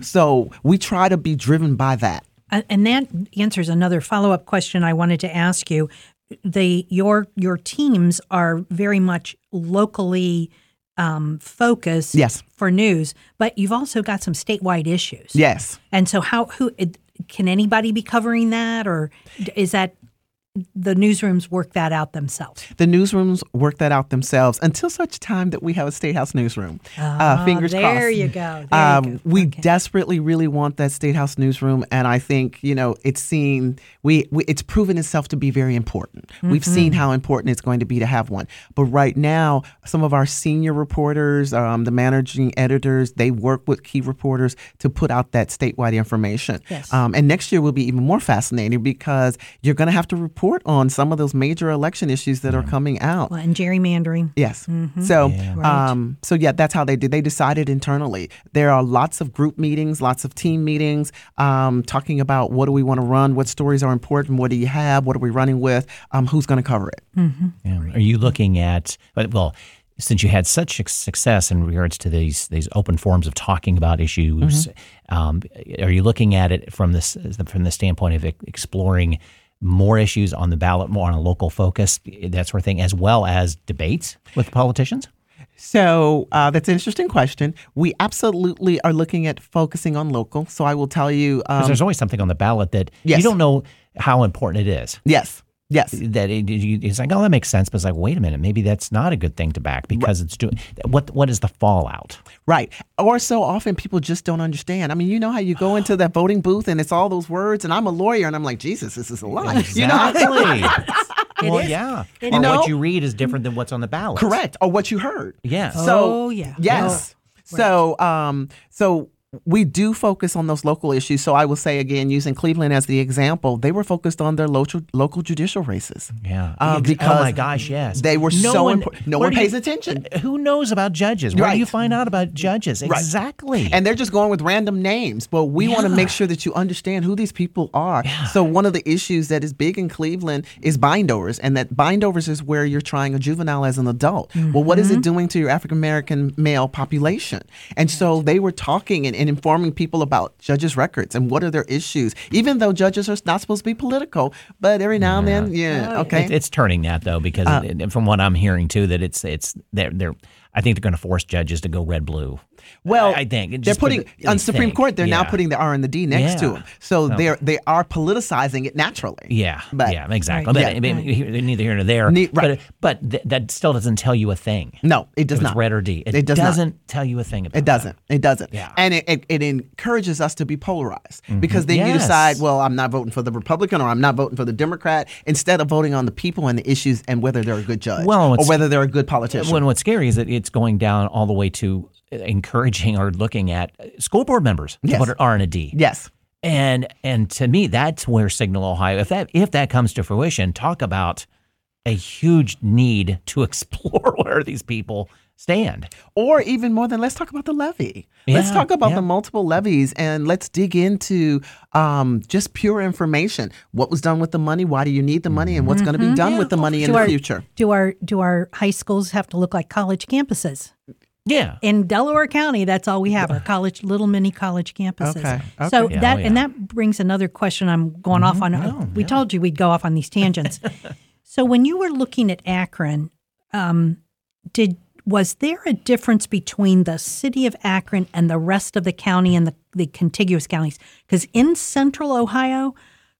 So we try to be driven by that. Uh, And that answers another follow up question I wanted to ask you. They your your teams are very much locally um, focused Yes. for news, but you've also got some statewide issues. Yes. And so, how who can anybody be covering that, or is that the newsrooms work that out themselves? The newsrooms work that out themselves until such time that we have a State House newsroom. uh, fingers Ah, there crossed. you go. There you Um, go. we Okay. desperately, really want that State House newsroom, and I think you know it's seen we, we it's proven itself to be very important. We've Mm-hmm. seen how important it's going to be to have one. But right now, some of our senior reporters, um, the managing editors, they work with key reporters to put out that statewide information. Yes. Um, and next year will be even more fascinating because you're going to have to report on some of those major election issues that are coming out. Well, and gerrymandering. Yes. So, Right. um, so yeah, that's how they did. They decided internally. There are lots of group meetings, lots of team meetings, um, talking about what do we want to run, what stories are important, what do you have, what are we running with, um, who's going to cover it. Yeah. Are you looking at, but well, since you had such success in regards to these these open forums of talking about issues, um, are you looking at it from this from the standpoint of e- exploring more issues on the ballot, more on a local focus, that sort of thing, as well as debates with politicians? So uh, that's an interesting question. We absolutely are looking at focusing on local. So I will tell you. Because Um, there's always something on the ballot that Yes. you don't know how important it is. yes. Yes. That it, it's like, oh, that makes sense, but it's like, wait a minute, maybe that's not a good thing to back because it's doing what? What is the fallout? Right. Or so often people just don't understand. I mean, you know how you go into that voting booth and it's all those words, and I'm a lawyer and I'm like, Jesus, this is a lot. You know? Exactly. well, is. yeah. It or is. what you read is different than what's on the ballot. Correct. Or what you heard. Yeah. So Oh, yeah. Yes. So um so we do focus on those local issues. So I will say again, using Cleveland as the example, they were focused on their local local judicial races. Yeah. Uh, because oh my gosh, yes. they were so important. no one do you- pays attention. Who knows about judges? Where do you find out about judges? Exactly. And they're just going with random names. But we want to make sure that you understand who these people are. So one of the issues that is big in Cleveland is bindovers, and that bindovers is where you're trying a juvenile as an adult. Well, what is Mm-hmm. it doing to your African American male population? And so they were talking and, and informing people about judges' records and what are their issues, even though judges are not supposed to be political. But every now and then, yeah, okay. It- it's turning that though because Uh, it- from what I'm hearing too that it's it's they're they're I think they're going to force judges to go red blue. Well, I, think they're putting on Supreme think. Court. They're now putting the R and the D next to Yeah. them, so they're they are politicizing it naturally. Yeah, But- yeah, exactly. Right. But Yeah. Neither here nor there. Ne- right. But but th- that still doesn't tell you a thing. No, it does not. it's red or D. It, It does not. doesn't tell you a thing about It doesn't. It doesn't. Yeah. And it, it, it encourages us to be polarized mm-hmm. because then you decide, well, I'm not voting for the Republican or I'm not voting for the Democrat instead of voting on the people and the issues and whether they're a good judge Well, or whether they're a good politician. When what's scary is that it's going down all the way to encouraging or looking at school board members Yes. to put an R and a D. yes. And and to me, that's where Signal Ohio, if that if that comes to fruition, talk about a huge need to explore where these people stand. Or even more than, let's talk about the levy. let's talk about yeah. the multiple levies and let's dig into um, just pure information. What was done with the money? Why do you need the money? And what's going to be done with the money in do the future? Do our do our high schools have to look like college campuses? Yeah. In Delaware County, that's all we have are college, little mini college campuses. Okay, So. Yeah, that oh, and that brings another question. I'm going off on. we told you we'd go off on these tangents. so when you were looking at Akron, um, did was there a difference between the city of Akron and the rest of the county and the, the contiguous counties? Because in central Ohio,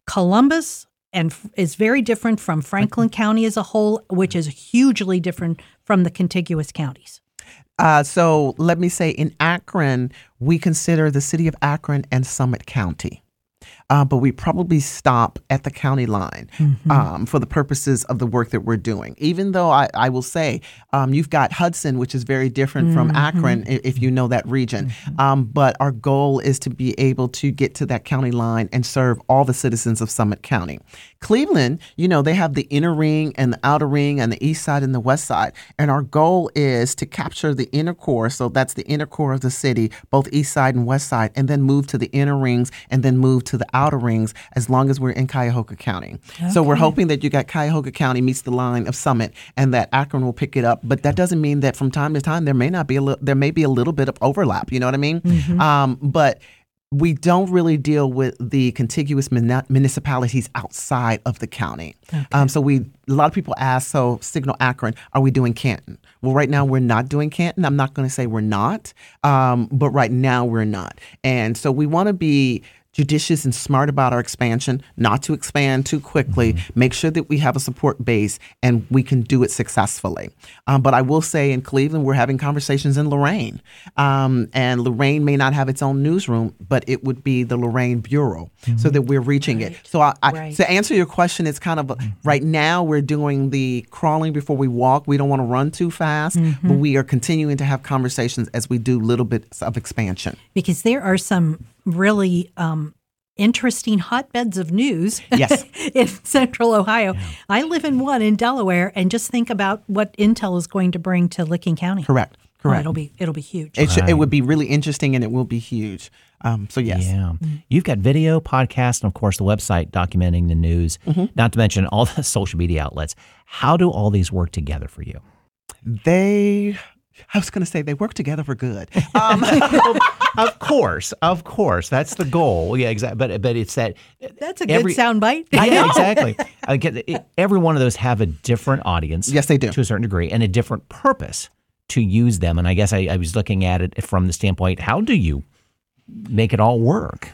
Columbus and is very different from Franklin County as a whole, which is hugely different from the contiguous counties. Uh, so let me say in Akron, we consider the city of Akron and Summit County. Uh, but we probably stop at the county line um, for the purposes of the work that we're doing. Even though I, I will say um, you've got Hudson, which is very different from Akron, if you know that region. Um, but our goal is to be able to get to that county line and serve all the citizens of Summit County. Cleveland, you know, they have the inner ring and the outer ring and the east side and the west side. And our goal is to capture the inner core. So that's the inner core of the city, both east side and west side, and then move to the inner rings and then move to the outer rings as long as we're in Cuyahoga County. So we're hoping that you got Cuyahoga County meets the line of Summit and that Akron will pick it up. But that doesn't mean that from time to time there may not be a little, there may be a little bit of overlap. You know what I mean? Um, but we don't really deal with the contiguous muni- municipalities outside of the county. Um, so we a lot of people ask, so Signal Akron, are we doing Canton? Well, right now we're not doing Canton. I'm not going to say we're not, um, but right now we're not. And so we want to be judicious and smart about our expansion, not to expand too quickly, make sure that we have a support base and we can do it successfully. Um, but I will say in Cleveland, we're having conversations in Lorain. Um, and Lorain may not have its own newsroom, but it would be the Lorain Bureau so that we're reaching it. So I, I, Right. to answer your question, it's kind of a, right now we're doing the crawling before we walk. We don't want to run too fast, but we are continuing to have conversations as we do little bits of expansion. because there are some really um, interesting hotbeds of news Yes. in central Ohio. I live in one in Delaware, and just think about what Intel is going to bring to Licking County. Correct. Oh, Correct. it'll be it'll be huge. It, should, it would be really interesting and it will be huge. Um, so yes. Yeah. You've got video, podcast, and of course the website documenting the news, Mm-hmm. not to mention all the social media outlets. How do all these work together for you? They I was going to say they work together for good. Um, of course, of course, that's the goal. Yeah, exactly. But but it's that That's a good every- soundbite. yeah, exactly. I get it- every one of those have a different audience. Yes, they do. to a certain degree, and a different purpose to use them. And I guess I, I was looking at it from the standpoint: how do you make it all work?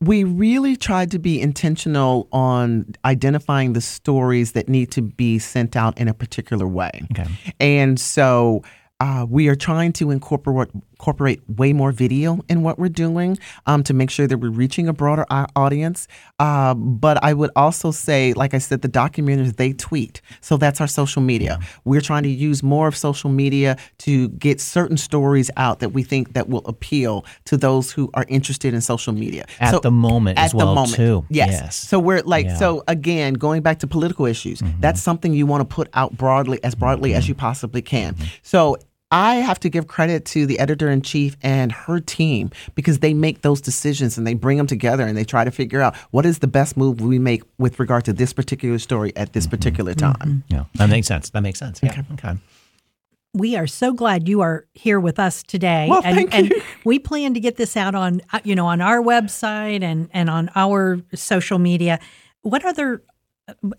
we really tried to be intentional on identifying the stories that need to be sent out in a particular way. Okay. And so uh, we are trying to incorporate incorporate way more video in what we're doing um, to make sure that we're reaching a broader audience. Uh, but I would also say, like I said, the documenters they tweet, so that's our social media. We're trying to use more of social media to get certain stories out that we think that will appeal to those who are interested in social media At So- the moment at as well, the moment. too. Yes. Yes. So we're like Yeah. so again going back to political issues. That's something you want to put out broadly as broadly as you possibly can. So I have to give credit to the editor in chief and her team because they make those decisions and they bring them together and they try to figure out what is the best move we make with regard to this particular story at this particular time. Yeah, that makes sense. That makes sense. Yeah. Okay. we are so glad you are here with us today. Well, and, thank and you. we plan to get this out on uh, you know on our website and and on our social media. What other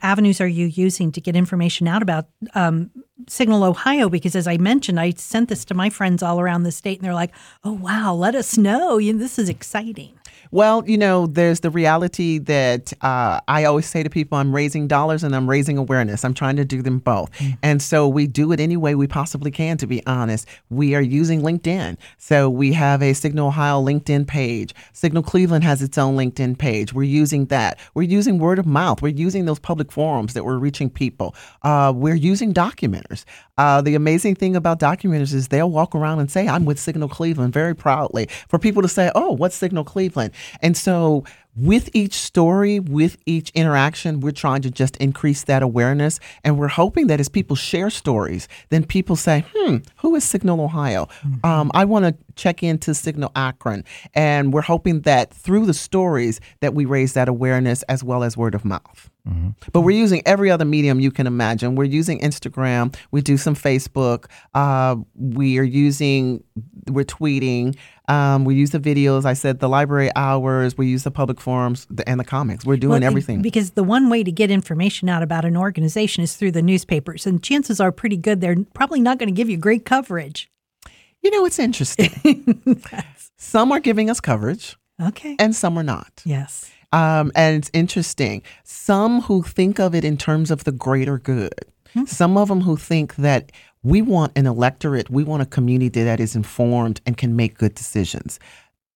avenues are you using to get information out about um, Signal Ohio? Because as I mentioned, I sent this to my friends all around the state, and they're like, "Oh wow, let us know! You this is exciting." Well, you know, there's the reality that uh, I always say to people I'm raising dollars and I'm raising awareness. I'm trying to do them both. And so we do it any way we possibly can, to be honest. We are using LinkedIn. So we have a Signal Ohio LinkedIn page. Signal Cleveland has its own LinkedIn page. We're using that. We're using word of mouth. We're using those public forums that we're reaching people. Uh, we're using documenters. Uh, the amazing thing about documenters is they'll walk around and say, I'm with Signal Cleveland very proudly for people to say, oh, what's Signal Cleveland? And so with each story, with each interaction, we're trying to just increase that awareness. And we're hoping that as people share stories, then people say, hmm, who is Signal Ohio? Um, I want to check into Signal Akron. And we're hoping that through the stories that we raise that awareness as well as word of mouth. But we're using every other medium you can imagine. We're using Instagram. We do some Facebook. Uh, we are using, we're tweeting. Um, we use the videos. I said the library hours. We use the public forums and the comics. We're doing Well, everything. Because the one way to get information out about an organization is through the newspapers, and chances are pretty good they're probably not going to give you great coverage. you know, it's interesting. some are giving us coverage Okay. and some are not. yes. Um, and it's interesting. Some who think of it in terms of the greater good. Some of them who think that we want an electorate, we want a community that is informed and can make good decisions.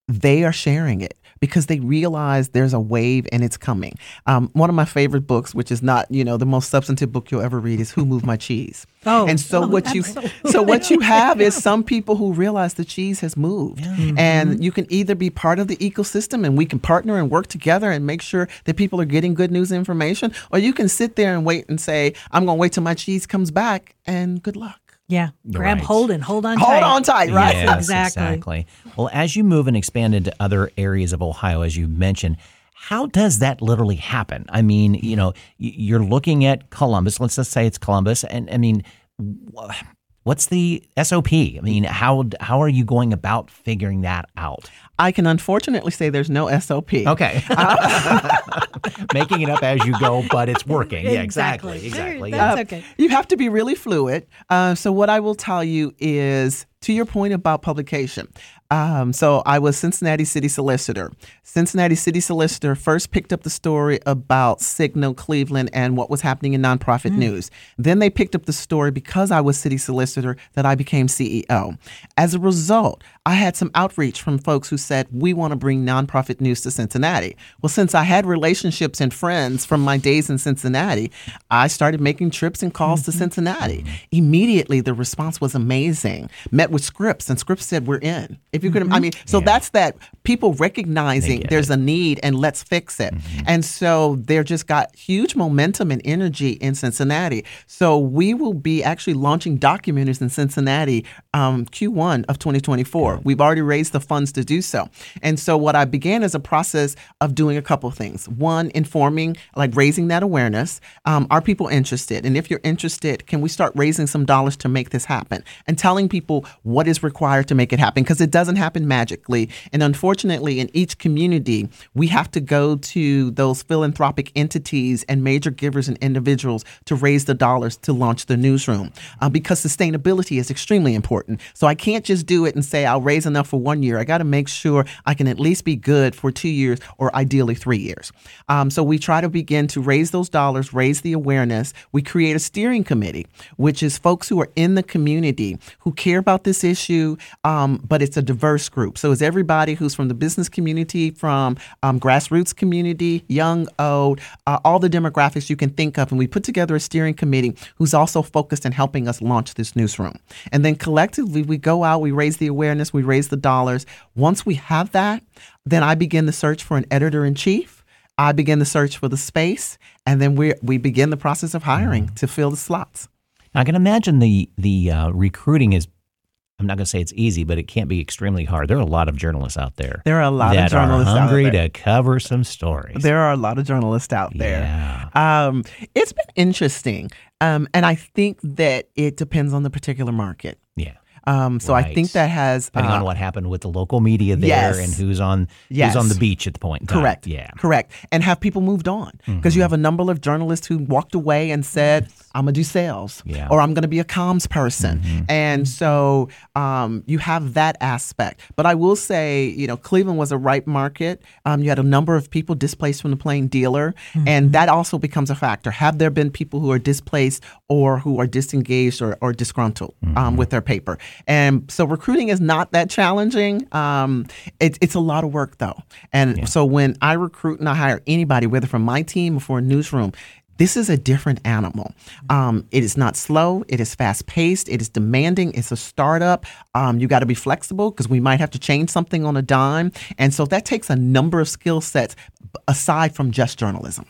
They are sharing it because they realize there's a wave and it's coming. Um, one of my favorite books, which is not you know the most substantive book you'll ever read, is Who Moved My Cheese. Oh, and so oh, what you absolutely. so what you have is some people who realize the cheese has moved, and you can either be part of the ecosystem and we can partner and work together and make sure that people are getting good news information, or you can sit there and wait and say, "I'm going to wait till my cheese comes back," and good luck. Yeah. Grab Right. hold and hold on Hold tight. on tight, right? Yes, Exactly. exactly. Well, as you move and expand into other areas of Ohio, as you mentioned, how does that literally happen? I mean, you know, you're looking at Columbus. Let's just say it's Columbus, and I mean, what's the SOP? I mean, how how are you going about figuring that out? I can unfortunately say there's no SOP. Okay, making it up as you go, but it's working. Yeah, exactly, Exactly. exactly. There- Yeah. That's okay. You have to be really fluid. Uh, so, what I will tell you is to your point about publication. Um, so, I was Cincinnati City Solicitor. Cincinnati City Solicitor first picked up the story about Signal Cleveland and what was happening in nonprofit mm. news. Then they picked up the story because I was City Solicitor that I became CEO. As a result, I had some outreach from folks who said, We want to bring nonprofit news to Cincinnati. Well, since I had relationships and friends from my days in Cincinnati, I started making trips and calls to mm-hmm. Cincinnati. Mm-hmm. Immediately, the response was amazing. Met with Scripps, and Scripps said, We're in. If If you could, I mean, so Yeah. that's that people recognizing there's a need and let's fix it. And so they're just got huge momentum and energy in Cincinnati. So we will be actually launching documenters in Cincinnati um, Q1 of 2024. We've already raised the funds to do so. And so what I began is a process of doing a couple things. One, informing, like raising that awareness. Um, are people interested? And if you're interested, can we start raising some dollars to make this happen? And telling people what is required to make it happen because it doesn't happen magically. And unfortunately, in each community, we have to go to those philanthropic entities and major givers and individuals to raise the dollars to launch the newsroom uh, because sustainability is extremely important. So I can't just do it and say I'll raise enough for one year. I got to make sure I can at least be good for two years or ideally three years. Um, so we try to begin to raise those dollars, raise the awareness. We create a steering committee, which is folks who are in the community who care about this issue, um, but it's a diverse group. So it's everybody who's from the business community, from um, grassroots community, young, old, uh, all the demographics you can think of. And we put together a steering committee who's also focused on helping us launch this newsroom. And then collectively, we go out, we raise the awareness, we raise the dollars. Once we have that, then I begin the search for an editor in chief. I begin the search for the space, and then we we begin the process of hiring to fill the slots. Now I can imagine the the uh, recruiting is. I'm not going to say it's easy, but it can't be extremely hard. There are a lot of journalists out there. There are a lot of journalists are out hungry there. to cover some stories. There are a lot of journalists out there. Yeah. Um, it's been interesting, um, and I think that it depends on the particular market. Yeah. Um, so I think that has Depending uh, on what happened with the local media there yes. and who's on Yes. who's on the beach at the point in time. Correct. Yeah. Correct. And have people moved on? Because you have a number of journalists who walked away and said, I'm going to do sales Yeah. or I'm going to be a comms person. And so um, you have that aspect. But I will say, you know, Cleveland was a ripe market. Um, you had a number of people displaced from the plain dealer. And that also becomes a factor. Have there been people who are displaced or who are disengaged or, or disgruntled um, with their paper? And so recruiting is not that challenging. Um, it, it's a lot of work though. And so when I recruit and I hire anybody, whether from my team or for a newsroom, this is a different animal. Um, it is not slow. It is fast paced. It is demanding. It's a startup. Um, you got to be flexible because we might have to change something on a dime. And so that takes a number of skill sets aside from just journalism.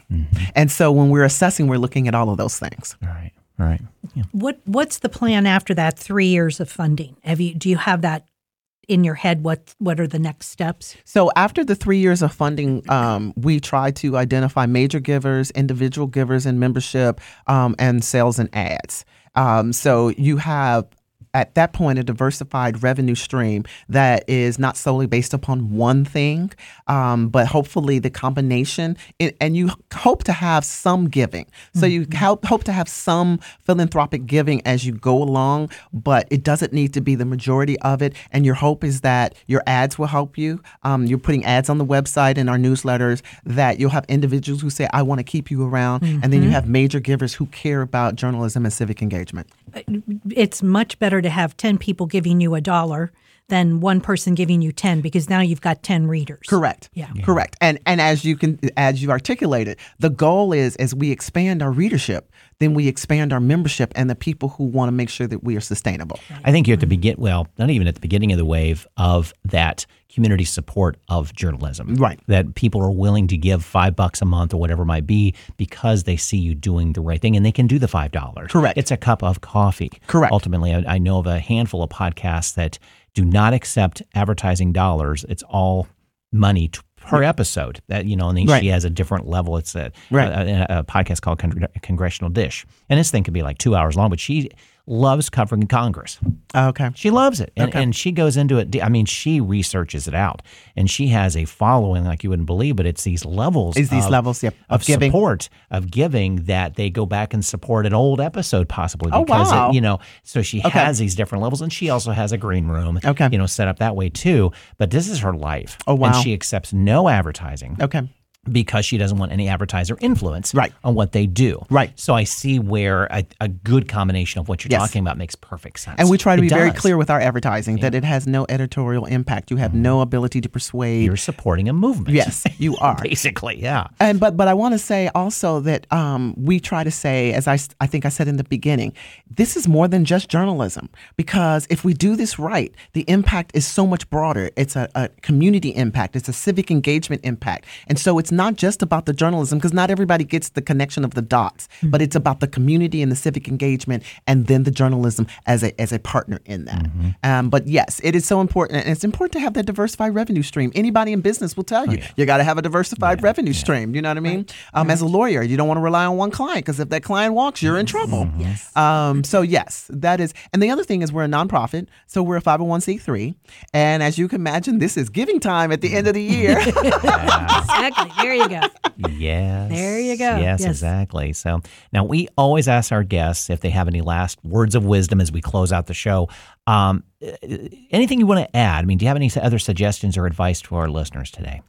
And so when we're assessing, we're looking at all of those things. All right. All right. Yeah. What What's the plan after that three years of funding? Have you Do you have that in your head? What What are the next steps? So after the three years of funding, um, we try to identify major givers, individual givers in membership, um, and sales and ads. Um, so you have at that point a diversified revenue stream that is not solely based upon one thing, um, but hopefully the combination. And and you hope to have some giving. So you help, hope to have some philanthropic giving as you go along, but it doesn't need to be the majority of it. And your hope is that your ads will help you. Um, you're putting ads on the website and our newsletters that you'll have individuals who say, I want to keep you around. And then you have major givers who care about journalism and civic engagement. It's much better to have ten people giving you a dollar than one person giving you ten because now you've got ten readers. Correct. Yeah. Correct. And and as you can as you articulated, the goal is as we expand our readership, then we expand our membership and the people who want to make sure that we are sustainable. I think you have to begin well, not even at the beginning of the wave of that community support of journalism. Right. That people are willing to give five bucks a month or whatever it might be because they see you doing the right thing and they can do the five dollars. Correct. It's a cup of coffee. Correct. Ultimately, I, I know of a handful of podcasts that do not accept advertising dollars. It's all money t- per episode. That you know, and then Right. she has a different level. It's a, Right. a, a podcast called Con- Congressional Dish, and this thing could be like two hours long. But she loves covering Congress. Oh, okay. She loves it. And, Okay. and she goes into it. I mean, she researches it out and she has a following like you wouldn't believe, but it's these levels Is these of, levels, yep, of, of giving. support, of giving that they go back and support an old episode possibly Oh, because, wow. it, you know, so she Okay. has these different levels and she also has a green room, Okay. you know, set up that way too. But this is her life. Oh, wow. And she accepts no advertising. Okay. Because she doesn't want any advertiser influence Right. on what they do. Right. So I see where a, a good combination of what you're Yes. talking about makes perfect sense. And we try to It be very clear with our advertising that it has no editorial impact. You have no ability to persuade. You're supporting a movement. Yes, you are. Basically, yeah. And but but I want to say also that um, we try to say, as I I think I said in the beginning, this is more than just journalism because if we do this right, the impact is so much broader. It's a, a community impact. It's a civic engagement impact, and so it's not just about the journalism because not everybody gets the connection of the dots, but it's about the community and the civic engagement, and then the journalism as a as a partner in that. Um, but yes, it is so important, and it's important to have that diversified revenue stream. Anybody in business will tell you you got to have a diversified revenue stream. You know what I mean? Um, As a lawyer, you don't want to rely on one client because if that client walks, you're in trouble. Yes. Um, so yes, that is, and the other thing is we're a nonprofit, so we're a 501c3, and as you can imagine, this is giving time at the end of the year. Exactly. There you go. Yes. There you go. Yes, Yes. exactly. So now we always ask our guests if they have any last words of wisdom as we close out the show. Um, uh, anything you want to add? I mean, do you have any other suggestions or advice to our listeners today?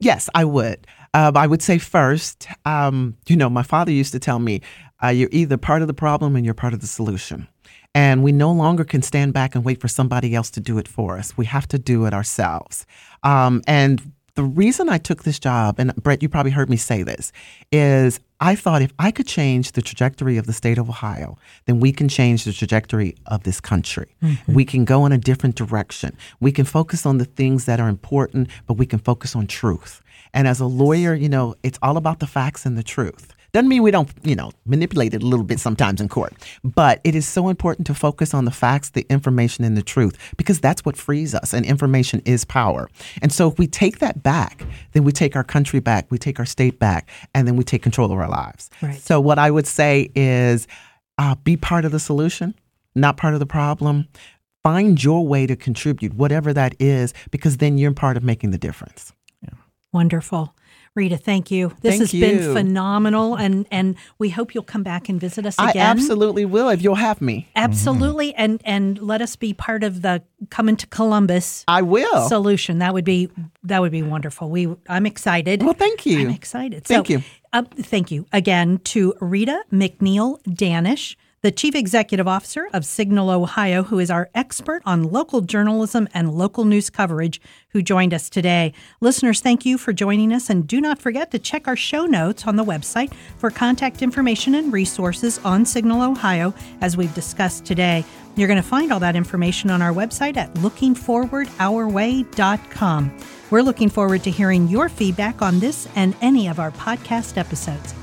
Yes, I would. Um, I would say first, um, you know, my father used to tell me, uh, you're either part of the problem and you're part of the solution. And we no longer can stand back and wait for somebody else to do it for us. We have to do it ourselves. Um, and the reason I took this job, and Brett, you probably heard me say this, is I thought if I could change the trajectory of the state of Ohio, then we can change the trajectory of this country. Mm-hmm. We can go in a different direction. We can focus on the things that are important, but we can focus on truth. And as a lawyer, you know, it's all about the facts and the truth. Doesn't mean we don't, you know, manipulate it a little bit sometimes in court. But it is so important to focus on the facts, the information, and the truth because that's what frees us. And information is power. And so if we take that back, then we take our country back, we take our state back, and then we take control of our lives. Right. So what I would say is uh, be part of the solution, not part of the problem. Find your way to contribute, whatever that is, because then you're part of making the difference. Wonderful. Rita, thank you. This Thank has been phenomenal and and we hope you'll come back and visit us I again. absolutely will if you'll have me. Absolutely. And and let us be part of the coming to Columbus I will. solution. That would be that would be wonderful. We I'm excited. well, thank you. I'm excited. Thank so, you. Uh, thank you again to Rita McNeil Danish, the Chief Executive Officer of Signal Ohio, who is our expert on local journalism and local news coverage, who joined us today. Listeners, thank you for joining us, and do not forget to check our show notes on the website for contact information and resources on Signal Ohio, as we've discussed today. You're going to find all that information on our website at lookingforwardourway.com. We're looking forward to hearing your feedback on this and any of our podcast episodes.